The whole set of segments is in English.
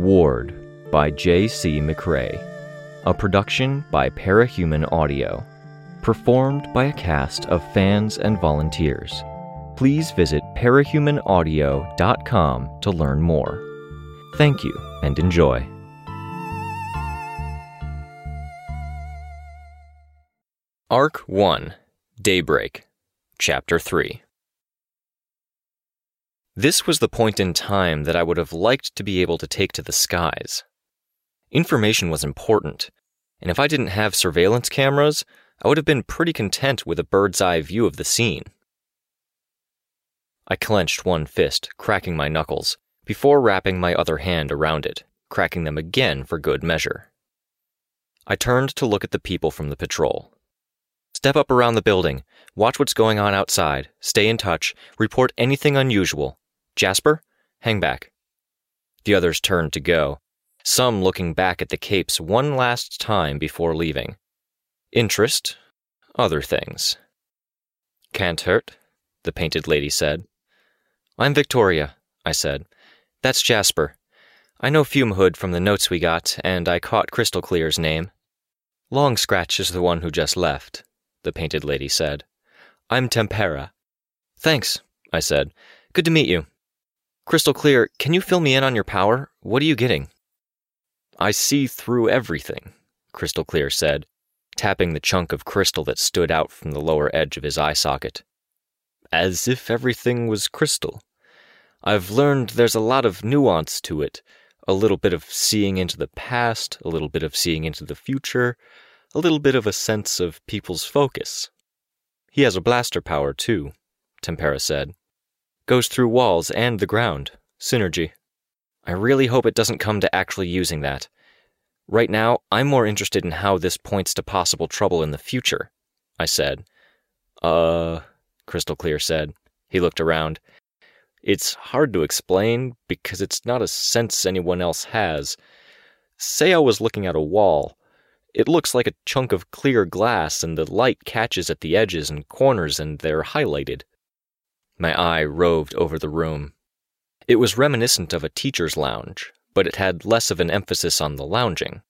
Ward by J.C. McCrae. A production by Parahuman Audio. Performed by a cast of fans and volunteers. Please visit parahumanaudio.com to learn more. Thank you and enjoy. Arc 1 Daybreak, Chapter 3 This was the point in time that I would have liked to be able to take to the skies. Information was important, and if I didn't have surveillance cameras, I would have been pretty content with a bird's eye view of the scene. I clenched one fist, cracking my knuckles, before wrapping my other hand around it, cracking them again for good measure. I turned to look at the people from the patrol. Step up around the building, watch what's going on outside, stay in touch, report anything unusual. Jasper, hang back. The others turned to go, some looking back at the capes one last time before leaving. Interest, other things. Can't hurt, the painted lady said. I'm Victoria, I said. That's Jasper. I know Fume Hood from the notes we got, and I caught Crystal Clear's name. Long Scratch is the one who just left, the painted lady said. I'm Tempera. Thanks, I said. Good to meet you. Crystal Clear, can you fill me in on your power? What are you getting? I see through everything, Crystal Clear said, tapping the chunk of crystal that stood out from the lower edge of his eye socket. As if everything was crystal. I've learned there's a lot of nuance to it a little bit of seeing into the past, a little bit of seeing into the future, a little bit of a sense of people's focus. He has a blaster power, too, Tempera said. Goes through walls and the ground. Synergy. I really hope it doesn't come to actually using that. Right now, I'm more interested in how this points to possible trouble in the future, I said. Uh, Crystal Clear said. He looked around. It's hard to explain because it's not a sense anyone else has. Say I was looking at a wall. It looks like a chunk of clear glass, and the light catches at the edges and corners, and they're highlighted. My eye roved over the room. It was reminiscent of a teacher's lounge, but it had less of an emphasis on the lounging.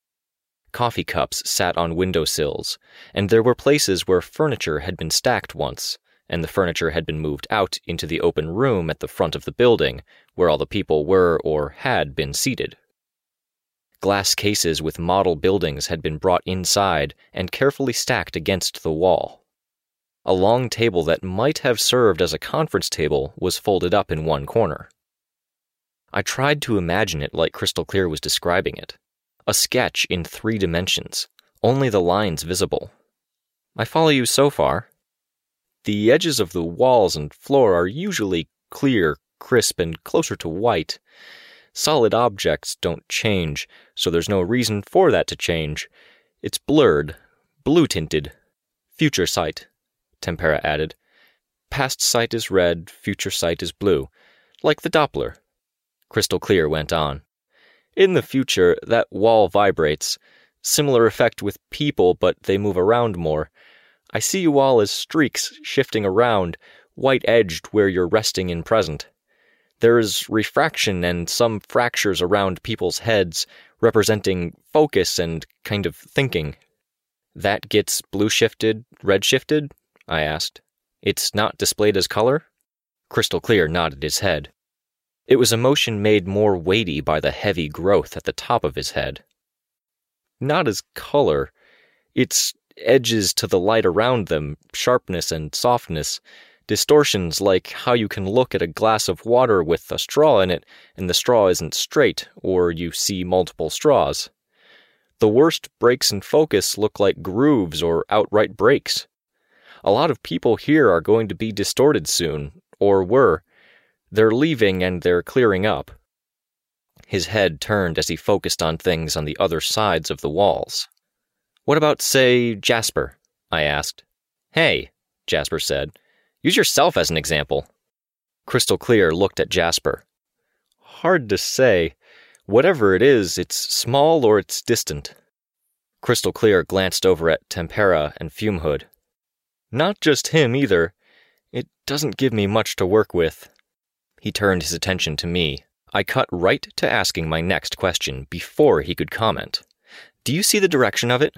Coffee cups sat on window sills, and there were places where furniture had been stacked once, and the furniture had been moved out into the open room at the front of the building, where all the people were or had been seated. Glass cases with model buildings had been brought inside and carefully stacked against the wall. A long table that might have served as a conference table was folded up in one corner. I tried to imagine it like Crystal Clear was describing it a sketch in three dimensions, only the lines visible. I follow you so far. The edges of the walls and floor are usually clear, crisp, and closer to white. Solid objects don't change, so there's no reason for that to change. It's blurred, blue tinted. Future sight, Tempera added. Past sight is red, future sight is blue, like the Doppler. Crystal Clear went on. In the future, that wall vibrates. Similar effect with people, but they move around more. I see you all as streaks shifting around, white edged where you're resting in present. There is refraction and some fractures around people's heads, representing focus and kind of thinking. That gets blue shifted, red shifted? I asked. It's not displayed as color? Crystal Clear nodded his head. It was a motion made more weighty by the heavy growth at the top of his head. Not as color. It's edges to the light around them, sharpness and softness, distortions like how you can look at a glass of water with a straw in it and the straw isn't straight, or you see multiple straws. The worst breaks in focus look like grooves or outright breaks. A lot of people here are going to be distorted soon, or were. They're leaving and they're clearing up. His head turned as he focused on things on the other sides of the walls. What about, say, Jasper? I asked. Hey, Jasper said. Use yourself as an example. Crystal Clear looked at Jasper. Hard to say. Whatever it is, it's small or it's distant. Crystal Clear glanced over at Tempera and Fume Hood. Not just him either. It doesn't give me much to work with. He turned his attention to me, I cut right to asking my next question before he could comment. Do you see the direction of it?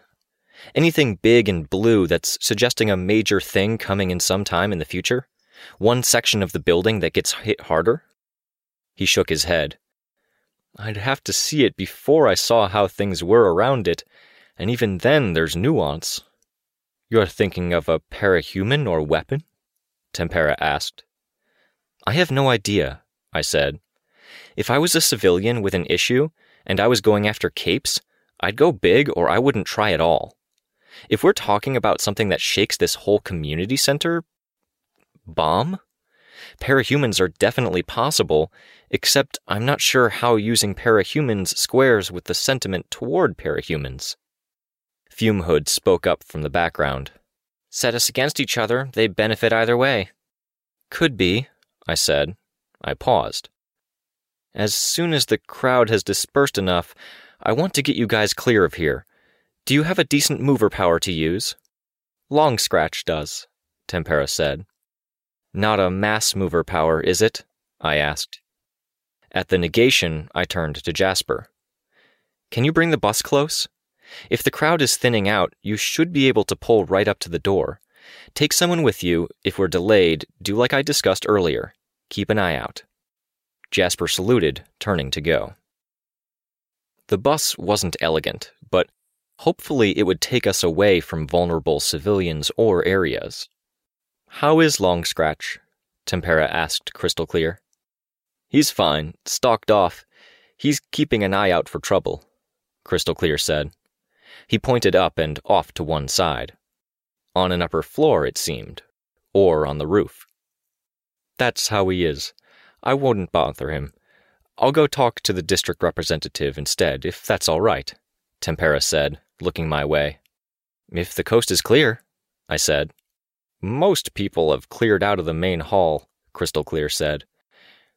Anything big and blue that's suggesting a major thing coming in some time in the future? One section of the building that gets hit harder? He shook his head. I'd have to see it before I saw how things were around it, and even then there's nuance. You're thinking of a parahuman or weapon? Tempera asked. I have no idea, I said. If I was a civilian with an issue, and I was going after capes, I'd go big or I wouldn't try at all. If we're talking about something that shakes this whole community center, bomb? Parahumans are definitely possible, except I'm not sure how using parahumans squares with the sentiment toward parahumans. Fume Hood spoke up from the background. Set us against each other, they benefit either way. Could be, I said. I paused. As soon as the crowd has dispersed enough, I want to get you guys clear of here. Do you have a decent mover power to use? Long Scratch does, Tempera said. Not a mass mover power, is it? I asked. At the negation, I turned to Jasper. Can you bring the bus close? If the crowd is thinning out, you should be able to pull right up to the door. Take someone with you. If we're delayed, do like I discussed earlier. Keep an eye out. Jasper saluted, turning to go. The bus wasn't elegant, but hopefully it would take us away from vulnerable civilians or areas. How is Long Scratch? Tempera asked crystal clear. He's fine, stalked off. He's keeping an eye out for trouble, Crystal Clear said. He pointed up and off to one side. On an upper floor, it seemed, or on the roof. That's how he is. I wouldn't bother him. I'll go talk to the district representative instead, if that's all right, Tempera said, looking my way. If the coast is clear, I said. Most people have cleared out of the main hall, Crystal Clear said.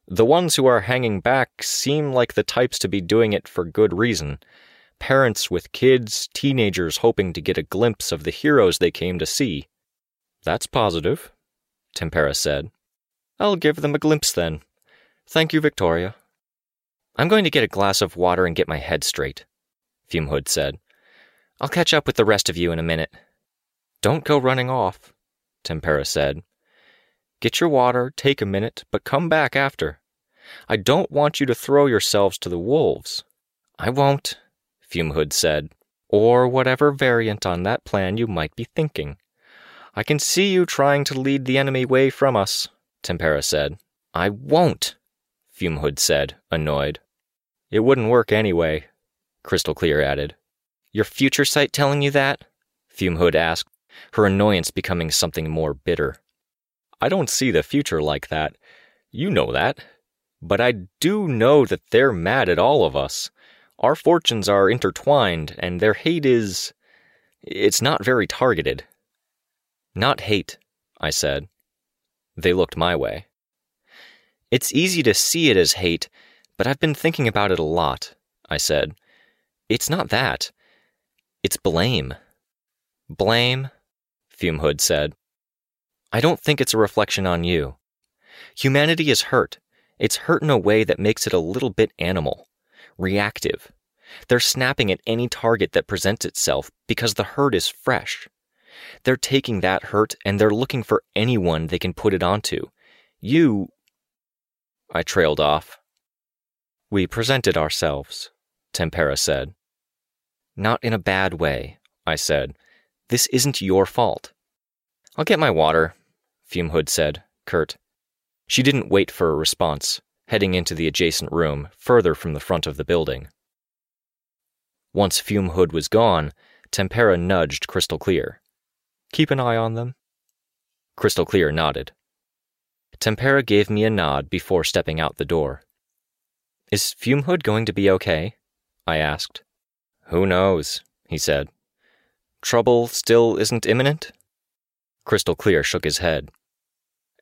The ones who are hanging back seem like the types to be doing it for good reason. Parents with kids, teenagers hoping to get a glimpse of the heroes they came to see. That's positive, Tempera said. I'll give them a glimpse then. Thank you, Victoria. I'm going to get a glass of water and get my head straight, Fumehood said. I'll catch up with the rest of you in a minute. Don't go running off, Tempera said. Get your water, take a minute, but come back after. I don't want you to throw yourselves to the wolves. I won't, Fumehood said, or whatever variant on that plan you might be thinking. I can see you trying to lead the enemy away from us, Tempera said. I won't, Fumehood said, annoyed. It wouldn't work anyway, Crystal Clear added. Your future sight telling you that? Fumehood asked, her annoyance becoming something more bitter. I don't see the future like that. You know that. But I do know that they're mad at all of us. Our fortunes are intertwined, and their hate is. It's not very targeted. Not hate, I said. They looked my way. It's easy to see it as hate, but I've been thinking about it a lot, I said. It's not that. It's blame. Blame? Fumehood said. I don't think it's a reflection on you. Humanity is hurt. It's hurt in a way that makes it a little bit animal, reactive. They're snapping at any target that presents itself because the hurt is fresh. They're taking that hurt and they're looking for anyone they can put it onto. You. I trailed off. We presented ourselves, Tempera said. Not in a bad way, I said. This isn't your fault. I'll get my water, Fumehood said, curt. She didn't wait for a response, heading into the adjacent room, further from the front of the building. Once Fumehood was gone, Tempera nudged Crystal Clear. Keep an eye on them. Crystal Clear nodded. Tempera gave me a nod before stepping out the door. Is Fumehood going to be okay? I asked. Who knows, he said. Trouble still isn't imminent? Crystal Clear shook his head.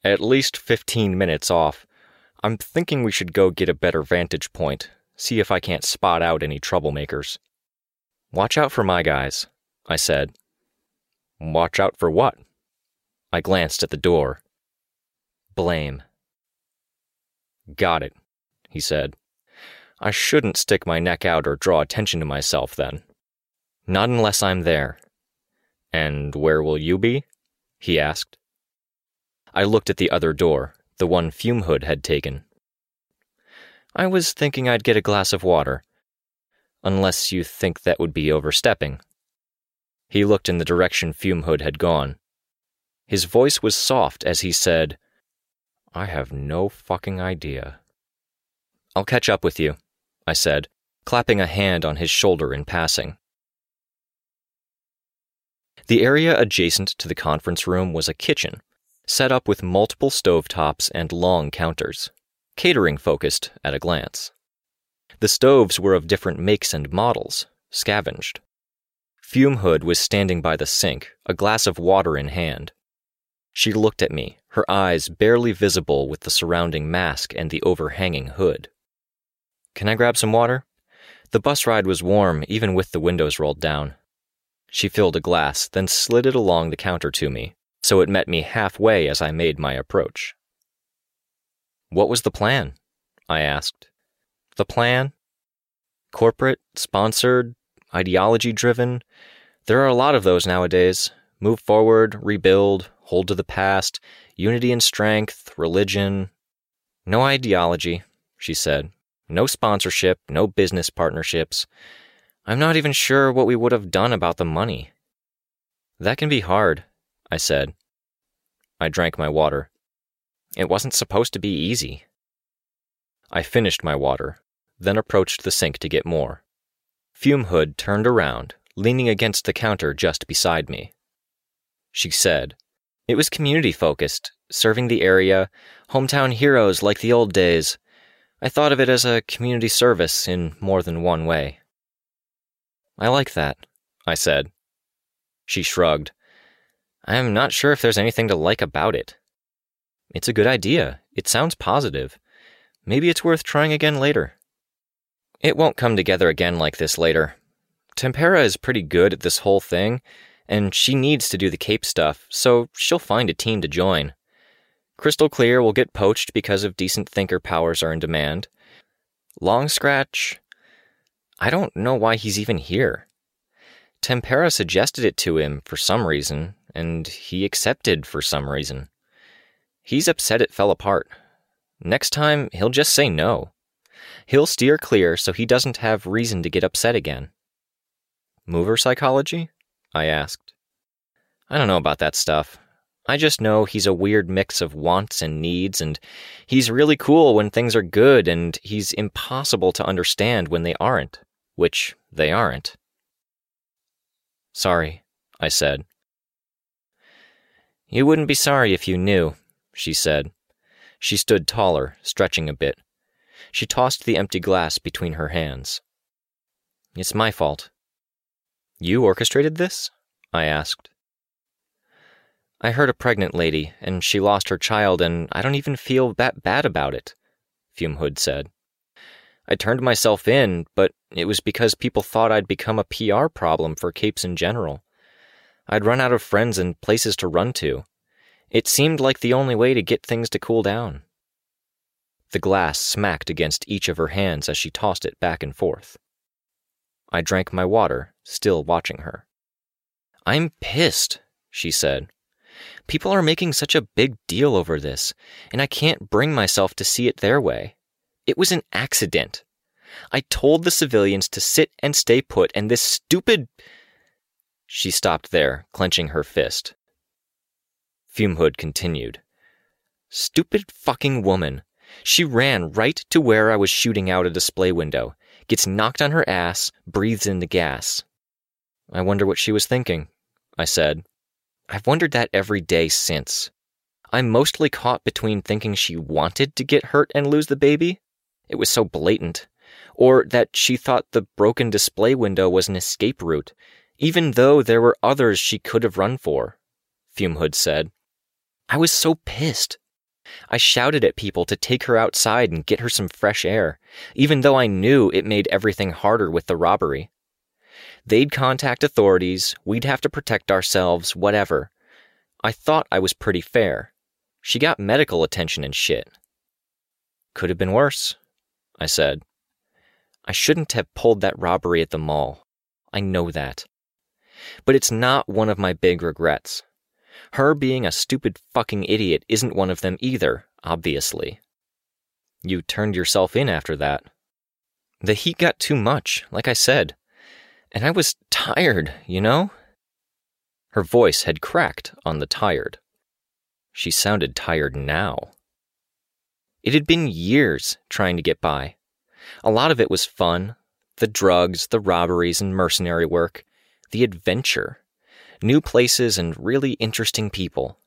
At least 15 minutes off. I'm thinking we should go get a better vantage point, see if I can't spot out any troublemakers. Watch out for my guys, I said. Watch out for what? I glanced at the door. Blame. Got it, he said. I shouldn't stick my neck out or draw attention to myself then. Not unless I'm there. And where will you be? he asked. I looked at the other door, the one Fume Hood had taken. I was thinking I'd get a glass of water. Unless you think that would be overstepping. He looked in the direction Fume Hood had gone. His voice was soft as he said, I have no fucking idea. I'll catch up with you, I said, clapping a hand on his shoulder in passing. The area adjacent to the conference room was a kitchen, set up with multiple stovetops and long counters, catering focused at a glance. The stoves were of different makes and models, scavenged. Fume Hood was standing by the sink, a glass of water in hand. She looked at me, her eyes barely visible with the surrounding mask and the overhanging hood. Can I grab some water? The bus ride was warm, even with the windows rolled down. She filled a glass, then slid it along the counter to me, so it met me halfway as I made my approach. What was the plan? I asked. The plan? Corporate, sponsored, ideology driven. There are a lot of those nowadays. Move forward, rebuild, hold to the past, unity and strength, religion. No ideology, she said. No sponsorship, no business partnerships. I'm not even sure what we would have done about the money. That can be hard, I said. I drank my water. It wasn't supposed to be easy. I finished my water, then approached the sink to get more. Fume Hood turned around, leaning against the counter just beside me. She said, It was community focused, serving the area, hometown heroes like the old days. I thought of it as a community service in more than one way. I like that, I said. She shrugged. I am not sure if there's anything to like about it. It's a good idea. It sounds positive. Maybe it's worth trying again later. It won't come together again like this later. Tempera is pretty good at this whole thing, and she needs to do the Cape stuff, so she'll find a team to join. Crystal Clear will get poached because of decent thinker powers are in demand. Long Scratch. I don't know why he's even here. Tempera suggested it to him for some reason, and he accepted for some reason. He's upset it fell apart. Next time, he'll just say no. He'll steer clear so he doesn't have reason to get upset again. Mover psychology? I asked. I don't know about that stuff. I just know he's a weird mix of wants and needs, and he's really cool when things are good, and he's impossible to understand when they aren't, which they aren't. Sorry, I said. You wouldn't be sorry if you knew, she said. She stood taller, stretching a bit. She tossed the empty glass between her hands. It's my fault. You orchestrated this? I asked. I heard a pregnant lady, and she lost her child, and I don't even feel that bad about it, Fumehood said. I turned myself in, but it was because people thought I'd become a PR problem for capes in general. I'd run out of friends and places to run to. It seemed like the only way to get things to cool down. The glass smacked against each of her hands as she tossed it back and forth. I drank my water, still watching her. I'm pissed, she said. People are making such a big deal over this, and I can't bring myself to see it their way. It was an accident. I told the civilians to sit and stay put, and this stupid. She stopped there, clenching her fist. Fumehood continued. Stupid fucking woman. She ran right to where I was shooting out a display window, gets knocked on her ass, breathes in the gas. I wonder what she was thinking, I said. I've wondered that every day since. I'm mostly caught between thinking she wanted to get hurt and lose the baby. It was so blatant. Or that she thought the broken display window was an escape route, even though there were others she could have run for, Fumehood said. I was so pissed. I shouted at people to take her outside and get her some fresh air, even though I knew it made everything harder with the robbery. They'd contact authorities, we'd have to protect ourselves, whatever. I thought I was pretty fair. She got medical attention and shit. Could have been worse, I said. I shouldn't have pulled that robbery at the mall. I know that. But it's not one of my big regrets. Her being a stupid fucking idiot isn't one of them either, obviously. You turned yourself in after that. The heat got too much, like I said. And I was tired, you know? Her voice had cracked on the tired. She sounded tired now. It had been years trying to get by. A lot of it was fun the drugs, the robberies and mercenary work, the adventure, new places and really interesting people.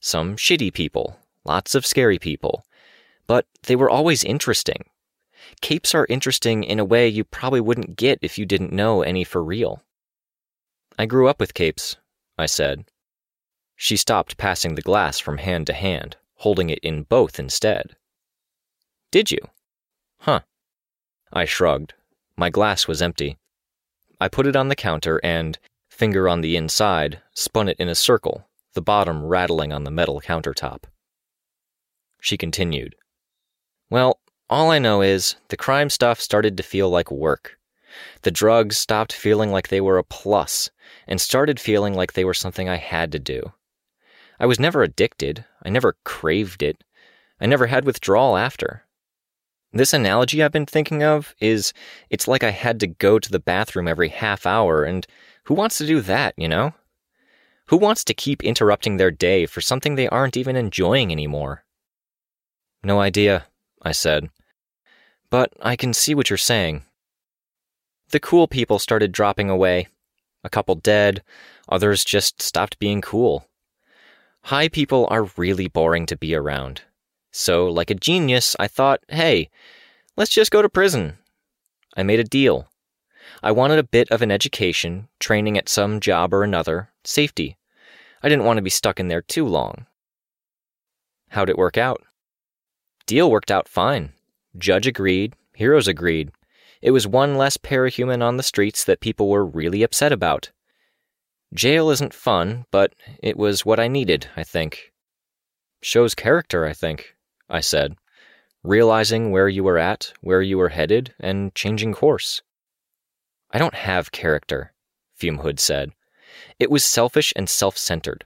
Some shitty people, lots of scary people. But they were always interesting. Capes are interesting in a way you probably wouldn't get if you didn't know any for real. I grew up with capes, I said. She stopped passing the glass from hand to hand, holding it in both instead. Did you? Huh. I shrugged. My glass was empty. I put it on the counter and, finger on the inside, spun it in a circle, the bottom rattling on the metal countertop. She continued. Well, all I know is the crime stuff started to feel like work. The drugs stopped feeling like they were a plus and started feeling like they were something I had to do. I was never addicted. I never craved it. I never had withdrawal after. This analogy I've been thinking of is it's like I had to go to the bathroom every half hour, and who wants to do that, you know? Who wants to keep interrupting their day for something they aren't even enjoying anymore? No idea, I said. But I can see what you're saying. The cool people started dropping away. A couple dead, others just stopped being cool. High people are really boring to be around. So, like a genius, I thought, hey, let's just go to prison. I made a deal. I wanted a bit of an education, training at some job or another, safety. I didn't want to be stuck in there too long. How'd it work out? Deal worked out fine. Judge agreed, heroes agreed. It was one less parahuman on the streets that people were really upset about. Jail isn't fun, but it was what I needed, I think. Shows character, I think. I said, realizing where you were at, where you were headed, and changing course. I don't have character, Fumehood said. It was selfish and self centered.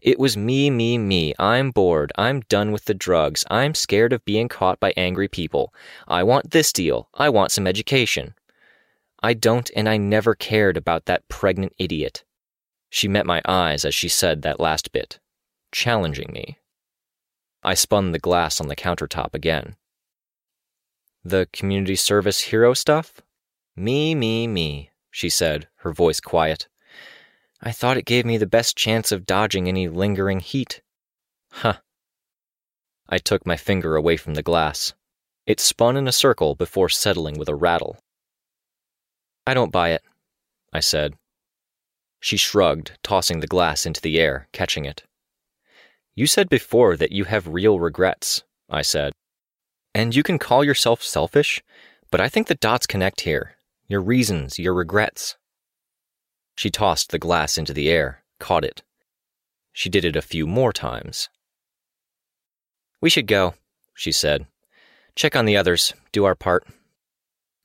It was me, me, me. I'm bored. I'm done with the drugs. I'm scared of being caught by angry people. I want this deal. I want some education. I don't, and I never cared about that pregnant idiot. She met my eyes as she said that last bit, challenging me. I spun the glass on the countertop again. The community service hero stuff? Me, me, me, she said, her voice quiet. I thought it gave me the best chance of dodging any lingering heat. Huh. I took my finger away from the glass. It spun in a circle before settling with a rattle. I don't buy it, I said. She shrugged, tossing the glass into the air, catching it. You said before that you have real regrets, I said. And you can call yourself selfish, but I think the dots connect here. Your reasons, your regrets. She tossed the glass into the air, caught it. She did it a few more times. We should go, she said. Check on the others, do our part.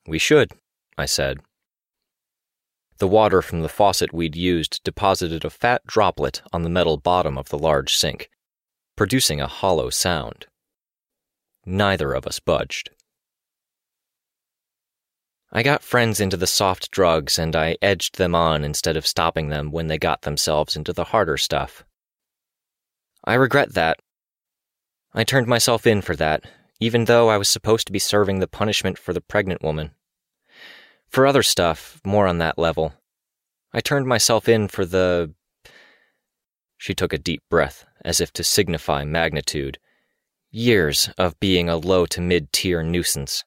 We should, I said. The water from the faucet we'd used deposited a fat droplet on the metal bottom of the large sink, producing a hollow sound. Neither of us budged. I got friends into the soft drugs and I edged them on instead of stopping them when they got themselves into the harder stuff. I regret that. I turned myself in for that, even though I was supposed to be serving the punishment for the pregnant woman. For other stuff, more on that level, I turned myself in for the. She took a deep breath as if to signify magnitude. Years of being a low to mid tier nuisance.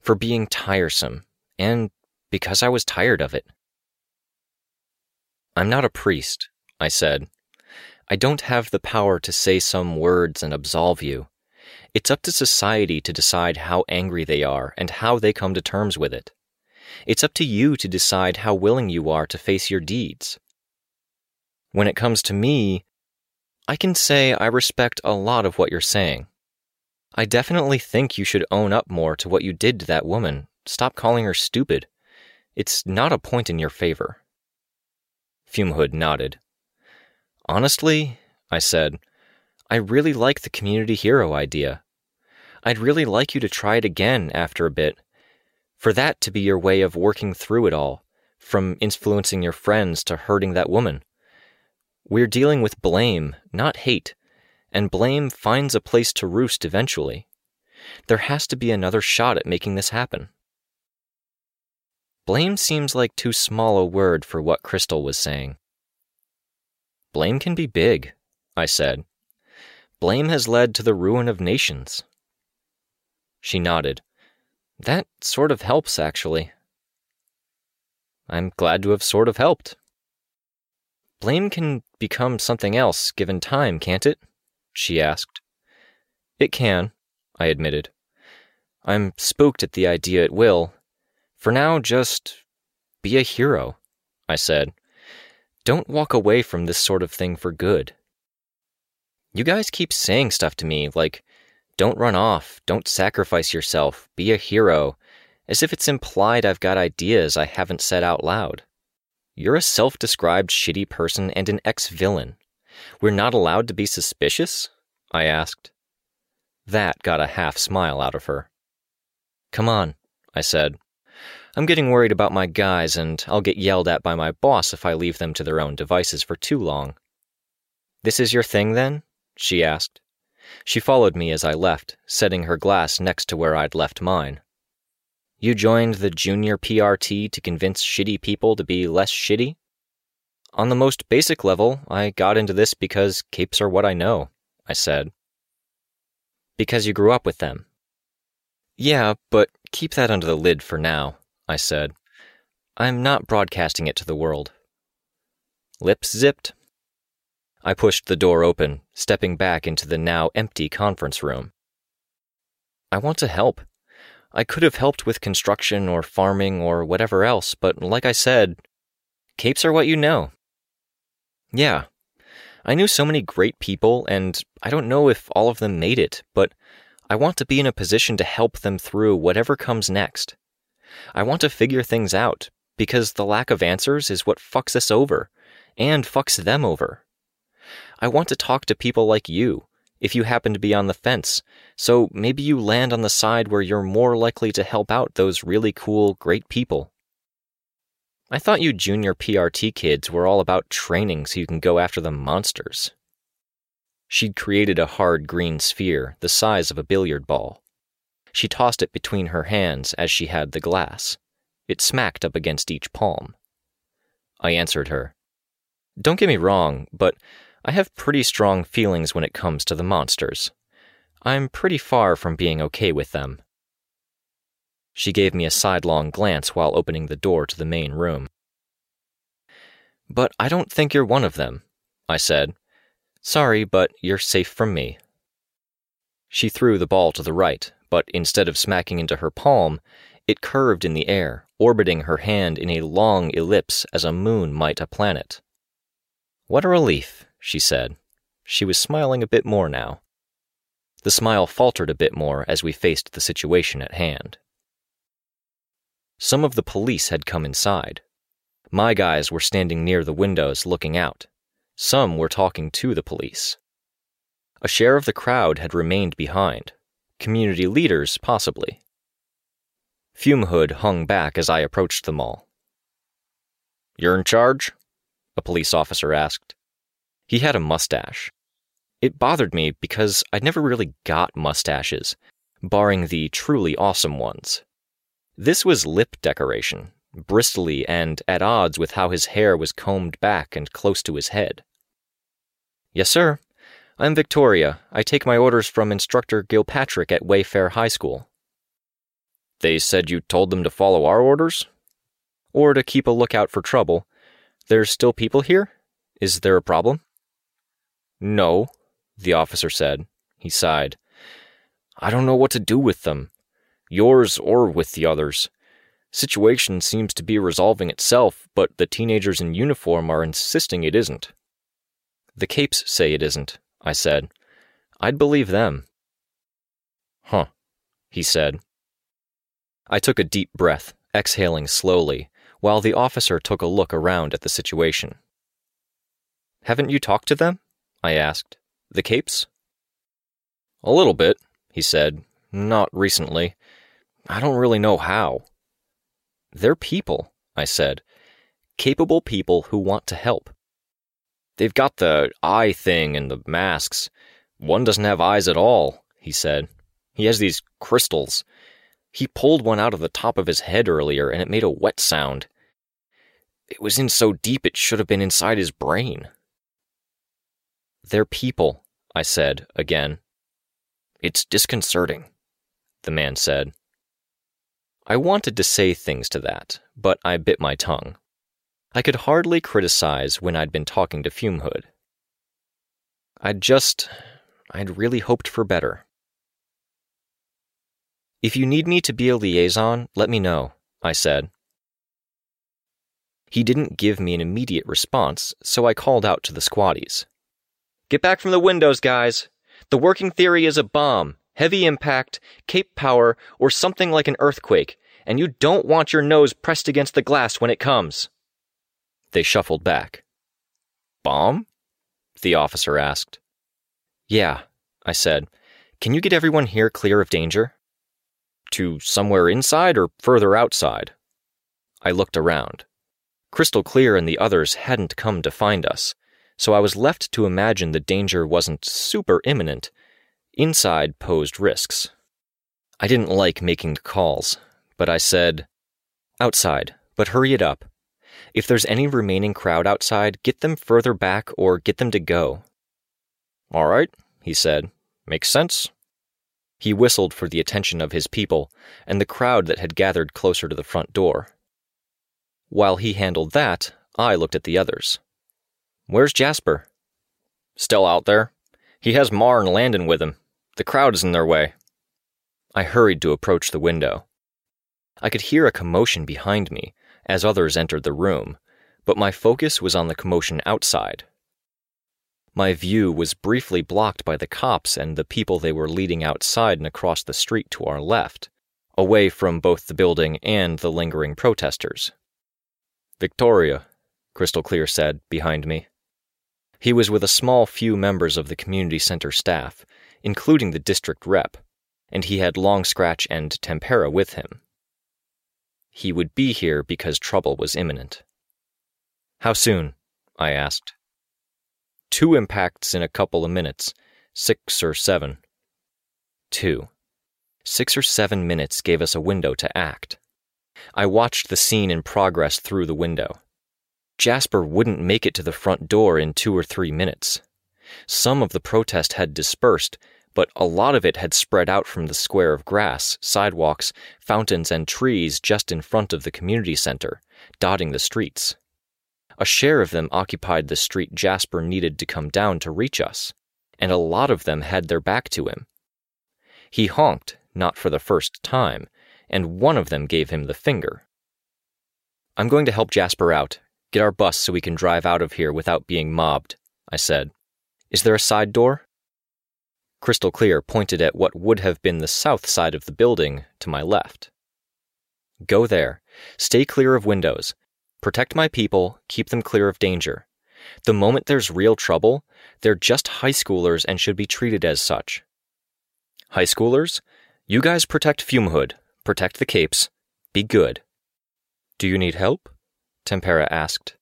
For being tiresome, and because I was tired of it. I'm not a priest, I said. I don't have the power to say some words and absolve you. It's up to society to decide how angry they are and how they come to terms with it. It's up to you to decide how willing you are to face your deeds. When it comes to me, I can say I respect a lot of what you're saying. I definitely think you should own up more to what you did to that woman, stop calling her stupid. It's not a point in your favor. Fumehood nodded. Honestly, I said, I really like the community hero idea. I'd really like you to try it again after a bit. For that to be your way of working through it all, from influencing your friends to hurting that woman. We're dealing with blame, not hate, and blame finds a place to roost eventually. There has to be another shot at making this happen. Blame seems like too small a word for what Crystal was saying. Blame can be big, I said. Blame has led to the ruin of nations. She nodded. That sort of helps, actually. I'm glad to have sort of helped. Blame can become something else given time, can't it? She asked. It can, I admitted. I'm spooked at the idea it will. For now, just be a hero, I said. Don't walk away from this sort of thing for good. You guys keep saying stuff to me like, don't run off, don't sacrifice yourself, be a hero, as if it's implied I've got ideas I haven't said out loud. You're a self described shitty person and an ex villain. We're not allowed to be suspicious? I asked. That got a half smile out of her. Come on, I said. I'm getting worried about my guys, and I'll get yelled at by my boss if I leave them to their own devices for too long. This is your thing, then? she asked. She followed me as I left, setting her glass next to where I'd left mine. You joined the junior PRT to convince shitty people to be less shitty? On the most basic level, I got into this because capes are what I know, I said. Because you grew up with them. Yeah, but keep that under the lid for now, I said. I'm not broadcasting it to the world. Lips zipped. I pushed the door open, stepping back into the now empty conference room. I want to help. I could have helped with construction or farming or whatever else, but like I said, capes are what you know. Yeah, I knew so many great people, and I don't know if all of them made it, but I want to be in a position to help them through whatever comes next. I want to figure things out, because the lack of answers is what fucks us over, and fucks them over. I want to talk to people like you, if you happen to be on the fence, so maybe you land on the side where you're more likely to help out those really cool, great people. I thought you junior PRT kids were all about training so you can go after the monsters. She'd created a hard green sphere the size of a billiard ball. She tossed it between her hands as she had the glass. It smacked up against each palm. I answered her. Don't get me wrong, but I have pretty strong feelings when it comes to the monsters. I'm pretty far from being okay with them. She gave me a sidelong glance while opening the door to the main room. But I don't think you're one of them, I said. Sorry, but you're safe from me. She threw the ball to the right, but instead of smacking into her palm, it curved in the air, orbiting her hand in a long ellipse as a moon might a planet. What a relief, she said. She was smiling a bit more now. The smile faltered a bit more as we faced the situation at hand. Some of the police had come inside. My guys were standing near the windows looking out. Some were talking to the police. A share of the crowd had remained behind. Community leaders, possibly. Fumehood hung back as I approached them all. You're in charge? A police officer asked. He had a mustache. It bothered me because I'd never really got mustaches, barring the truly awesome ones. This was lip decoration, bristly and at odds with how his hair was combed back and close to his head. Yes, sir. I'm Victoria. I take my orders from Instructor Gilpatrick at Wayfair High School. They said you told them to follow our orders? Or to keep a lookout for trouble. There's still people here? Is there a problem? No, the officer said. He sighed. I don't know what to do with them yours or with the others. Situation seems to be resolving itself, but the teenagers in uniform are insisting it isn't. The capes say it isn't, I said. I'd believe them. Huh, he said. I took a deep breath, exhaling slowly, while the officer took a look around at the situation. Haven't you talked to them? I asked. The Capes? A little bit, he said. Not recently. I don't really know how. They're people, I said. Capable people who want to help. They've got the eye thing and the masks. One doesn't have eyes at all, he said. He has these crystals. He pulled one out of the top of his head earlier and it made a wet sound. It was in so deep it should have been inside his brain. They're people, I said again. It's disconcerting, the man said. I wanted to say things to that, but I bit my tongue. I could hardly criticize when I'd been talking to Fumehood. I'd just. I'd really hoped for better. If you need me to be a liaison, let me know, I said. He didn't give me an immediate response, so I called out to the squatties. Get back from the windows, guys. The working theory is a bomb, heavy impact, cape power, or something like an earthquake, and you don't want your nose pressed against the glass when it comes. They shuffled back. Bomb? The officer asked. Yeah, I said. Can you get everyone here clear of danger? To somewhere inside or further outside? I looked around. Crystal Clear and the others hadn't come to find us, so I was left to imagine the danger wasn't super imminent. Inside posed risks. I didn't like making calls, but I said, Outside, but hurry it up. If there's any remaining crowd outside, get them further back or get them to go. All right, he said. Makes sense. He whistled for the attention of his people and the crowd that had gathered closer to the front door. While he handled that, I looked at the others. Where's Jasper? Still out there. He has Mar and Landon with him. The crowd is in their way. I hurried to approach the window. I could hear a commotion behind me as others entered the room, but my focus was on the commotion outside. My view was briefly blocked by the cops and the people they were leading outside and across the street to our left, away from both the building and the lingering protesters. Victoria, Crystal Clear said, behind me. He was with a small few members of the community center staff, including the district rep, and he had Long Scratch and Tempera with him. He would be here because trouble was imminent. How soon? I asked. Two impacts in a couple of minutes, six or seven. Two. Six or seven minutes gave us a window to act. I watched the scene in progress through the window. Jasper wouldn't make it to the front door in two or three minutes. Some of the protest had dispersed, but a lot of it had spread out from the square of grass, sidewalks, fountains, and trees just in front of the community center, dotting the streets. A share of them occupied the street Jasper needed to come down to reach us, and a lot of them had their back to him. He honked, not for the first time, and one of them gave him the finger. I'm going to help Jasper out, get our bus so we can drive out of here without being mobbed, I said. Is there a side door? Crystal Clear pointed at what would have been the south side of the building to my left. Go there. Stay clear of windows. Protect my people, keep them clear of danger. The moment there's real trouble, they're just high schoolers and should be treated as such. High schoolers? You guys protect Fumehood, protect the capes, be good. Do you need help? Tempera asked.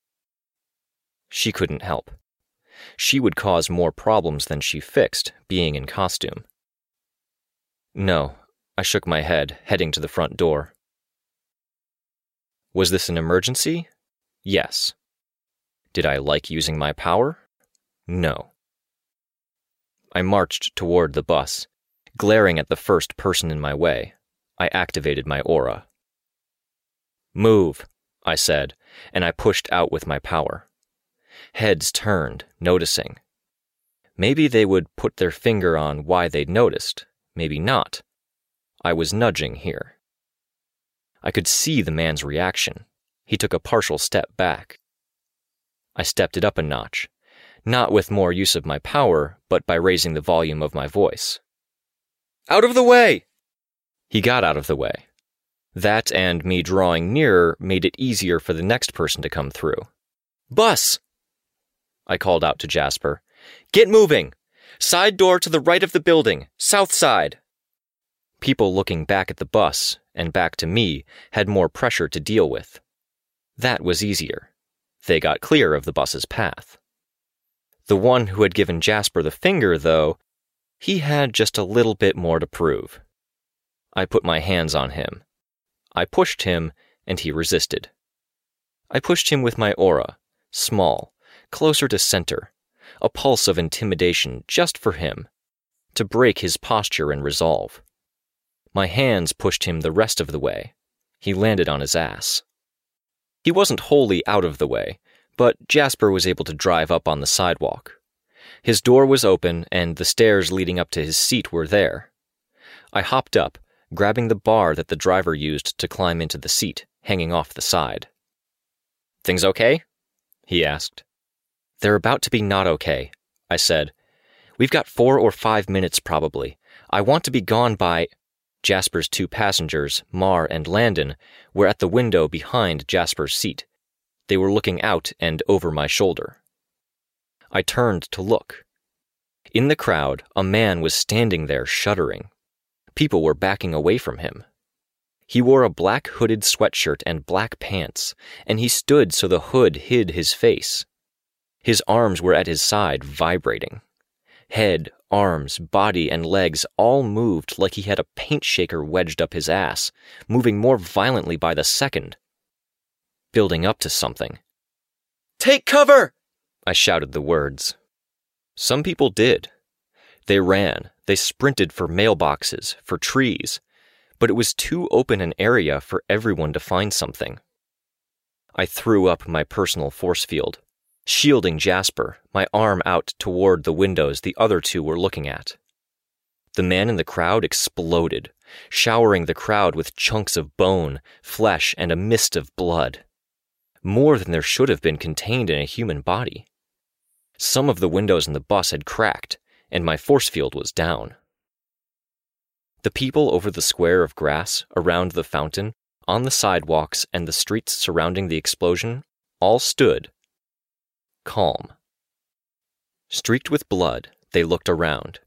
She couldn't help. She would cause more problems than she fixed, being in costume. No, I shook my head, heading to the front door. Was this an emergency? Yes. Did I like using my power? No. I marched toward the bus, glaring at the first person in my way. I activated my aura. Move, I said, and I pushed out with my power. Heads turned, noticing. Maybe they would put their finger on why they'd noticed, maybe not. I was nudging here. I could see the man's reaction. He took a partial step back. I stepped it up a notch, not with more use of my power, but by raising the volume of my voice. Out of the way! He got out of the way. That and me drawing nearer made it easier for the next person to come through. Bus! I called out to Jasper. Get moving! Side door to the right of the building, south side. People looking back at the bus and back to me had more pressure to deal with. That was easier. They got clear of the bus's path. The one who had given Jasper the finger, though, he had just a little bit more to prove. I put my hands on him. I pushed him, and he resisted. I pushed him with my aura, small, closer to center, a pulse of intimidation just for him, to break his posture and resolve. My hands pushed him the rest of the way. He landed on his ass. He wasn't wholly out of the way, but Jasper was able to drive up on the sidewalk. His door was open, and the stairs leading up to his seat were there. I hopped up, grabbing the bar that the driver used to climb into the seat, hanging off the side. Things okay? he asked. They're about to be not okay, I said. We've got four or five minutes probably. I want to be gone by. Jasper's two passengers, Mar and Landon, were at the window behind Jasper's seat. They were looking out and over my shoulder. I turned to look. In the crowd, a man was standing there shuddering. People were backing away from him. He wore a black hooded sweatshirt and black pants, and he stood so the hood hid his face. His arms were at his side, vibrating. Head, arms, body, and legs all moved like he had a paint shaker wedged up his ass, moving more violently by the second. Building up to something. Take cover! I shouted the words. Some people did. They ran, they sprinted for mailboxes, for trees, but it was too open an area for everyone to find something. I threw up my personal force field, shielding Jasper, my arm out toward the windows the other two were looking at. The man in the crowd exploded, showering the crowd with chunks of bone, flesh, and a mist of blood. More than there should have been contained in a human body. Some of the windows in the bus had cracked, and my force field was down. The people over the square of grass, around the fountain, on the sidewalks, and the streets surrounding the explosion all stood calm. Streaked with blood, they looked around,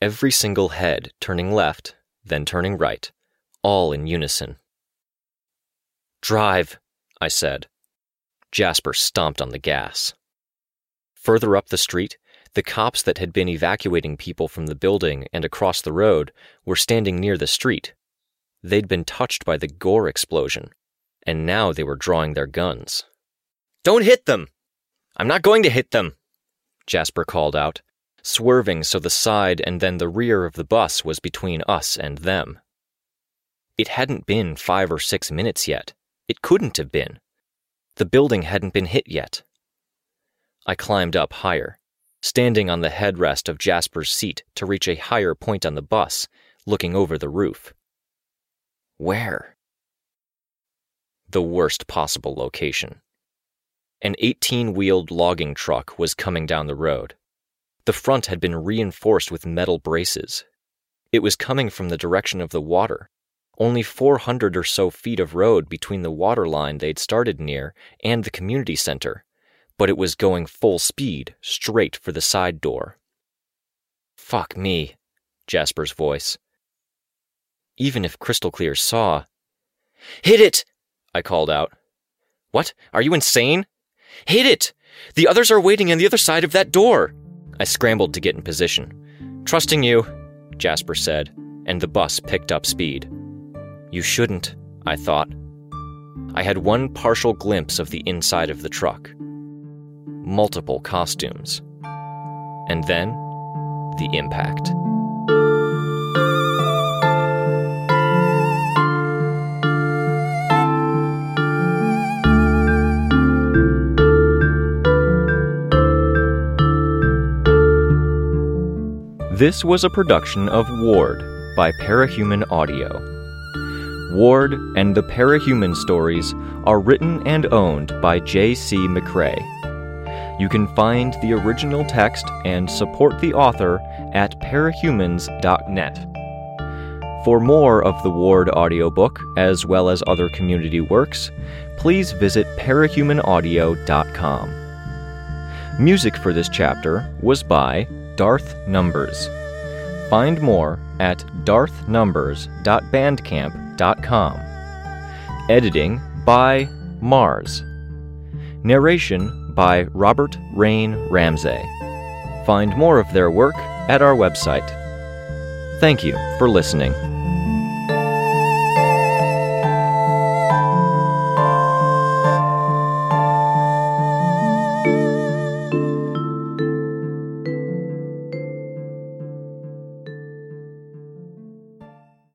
every single head turning left, then turning right, all in unison. Drive, I said. Jasper stomped on the gas. Further up the street, the cops that had been evacuating people from the building and across the road were standing near the street. They'd been touched by the gore explosion, and now they were drawing their guns. Don't hit them! I'm not going to hit them, Jasper called out, swerving so the side and then the rear of the bus was between us and them. It hadn't been five or six minutes yet. It couldn't have been. The building hadn't been hit yet. I climbed up higher, standing on the headrest of Jasper's seat to reach a higher point on the bus, looking over the roof. Where? The worst possible location. An 18 wheeled logging truck was coming down the road. The front had been reinforced with metal braces. It was coming from the direction of the water, only 400 or so feet of road between the water line they'd started near and the community center, but it was going full speed, straight for the side door. Fuck me, Jasper's voice. Even if Crystal Clear saw. Hit it! I called out. What? Are you insane? Hit it! The others are waiting on the other side of that door! I scrambled to get in position. Trusting you, Jasper said, and the bus picked up speed. You shouldn't, I thought. I had one partial glimpse of the inside of the truck. Multiple costumes. And then, the impact. This was a production of Ward by Parahuman Audio. Ward and the Parahuman stories are written and owned by J.C. McCrae. You can find the original text and support the author at parahumans.net. For more of the Ward audiobook, as well as other community works, please visit parahumanaudio.com. Music for this chapter was by Darth Numbers. Find more at darthnumbers.bandcamp.com. Editing by Mars. Narration by Robert Rain Ramsay. Find more of their work at our website. Thank you for listening.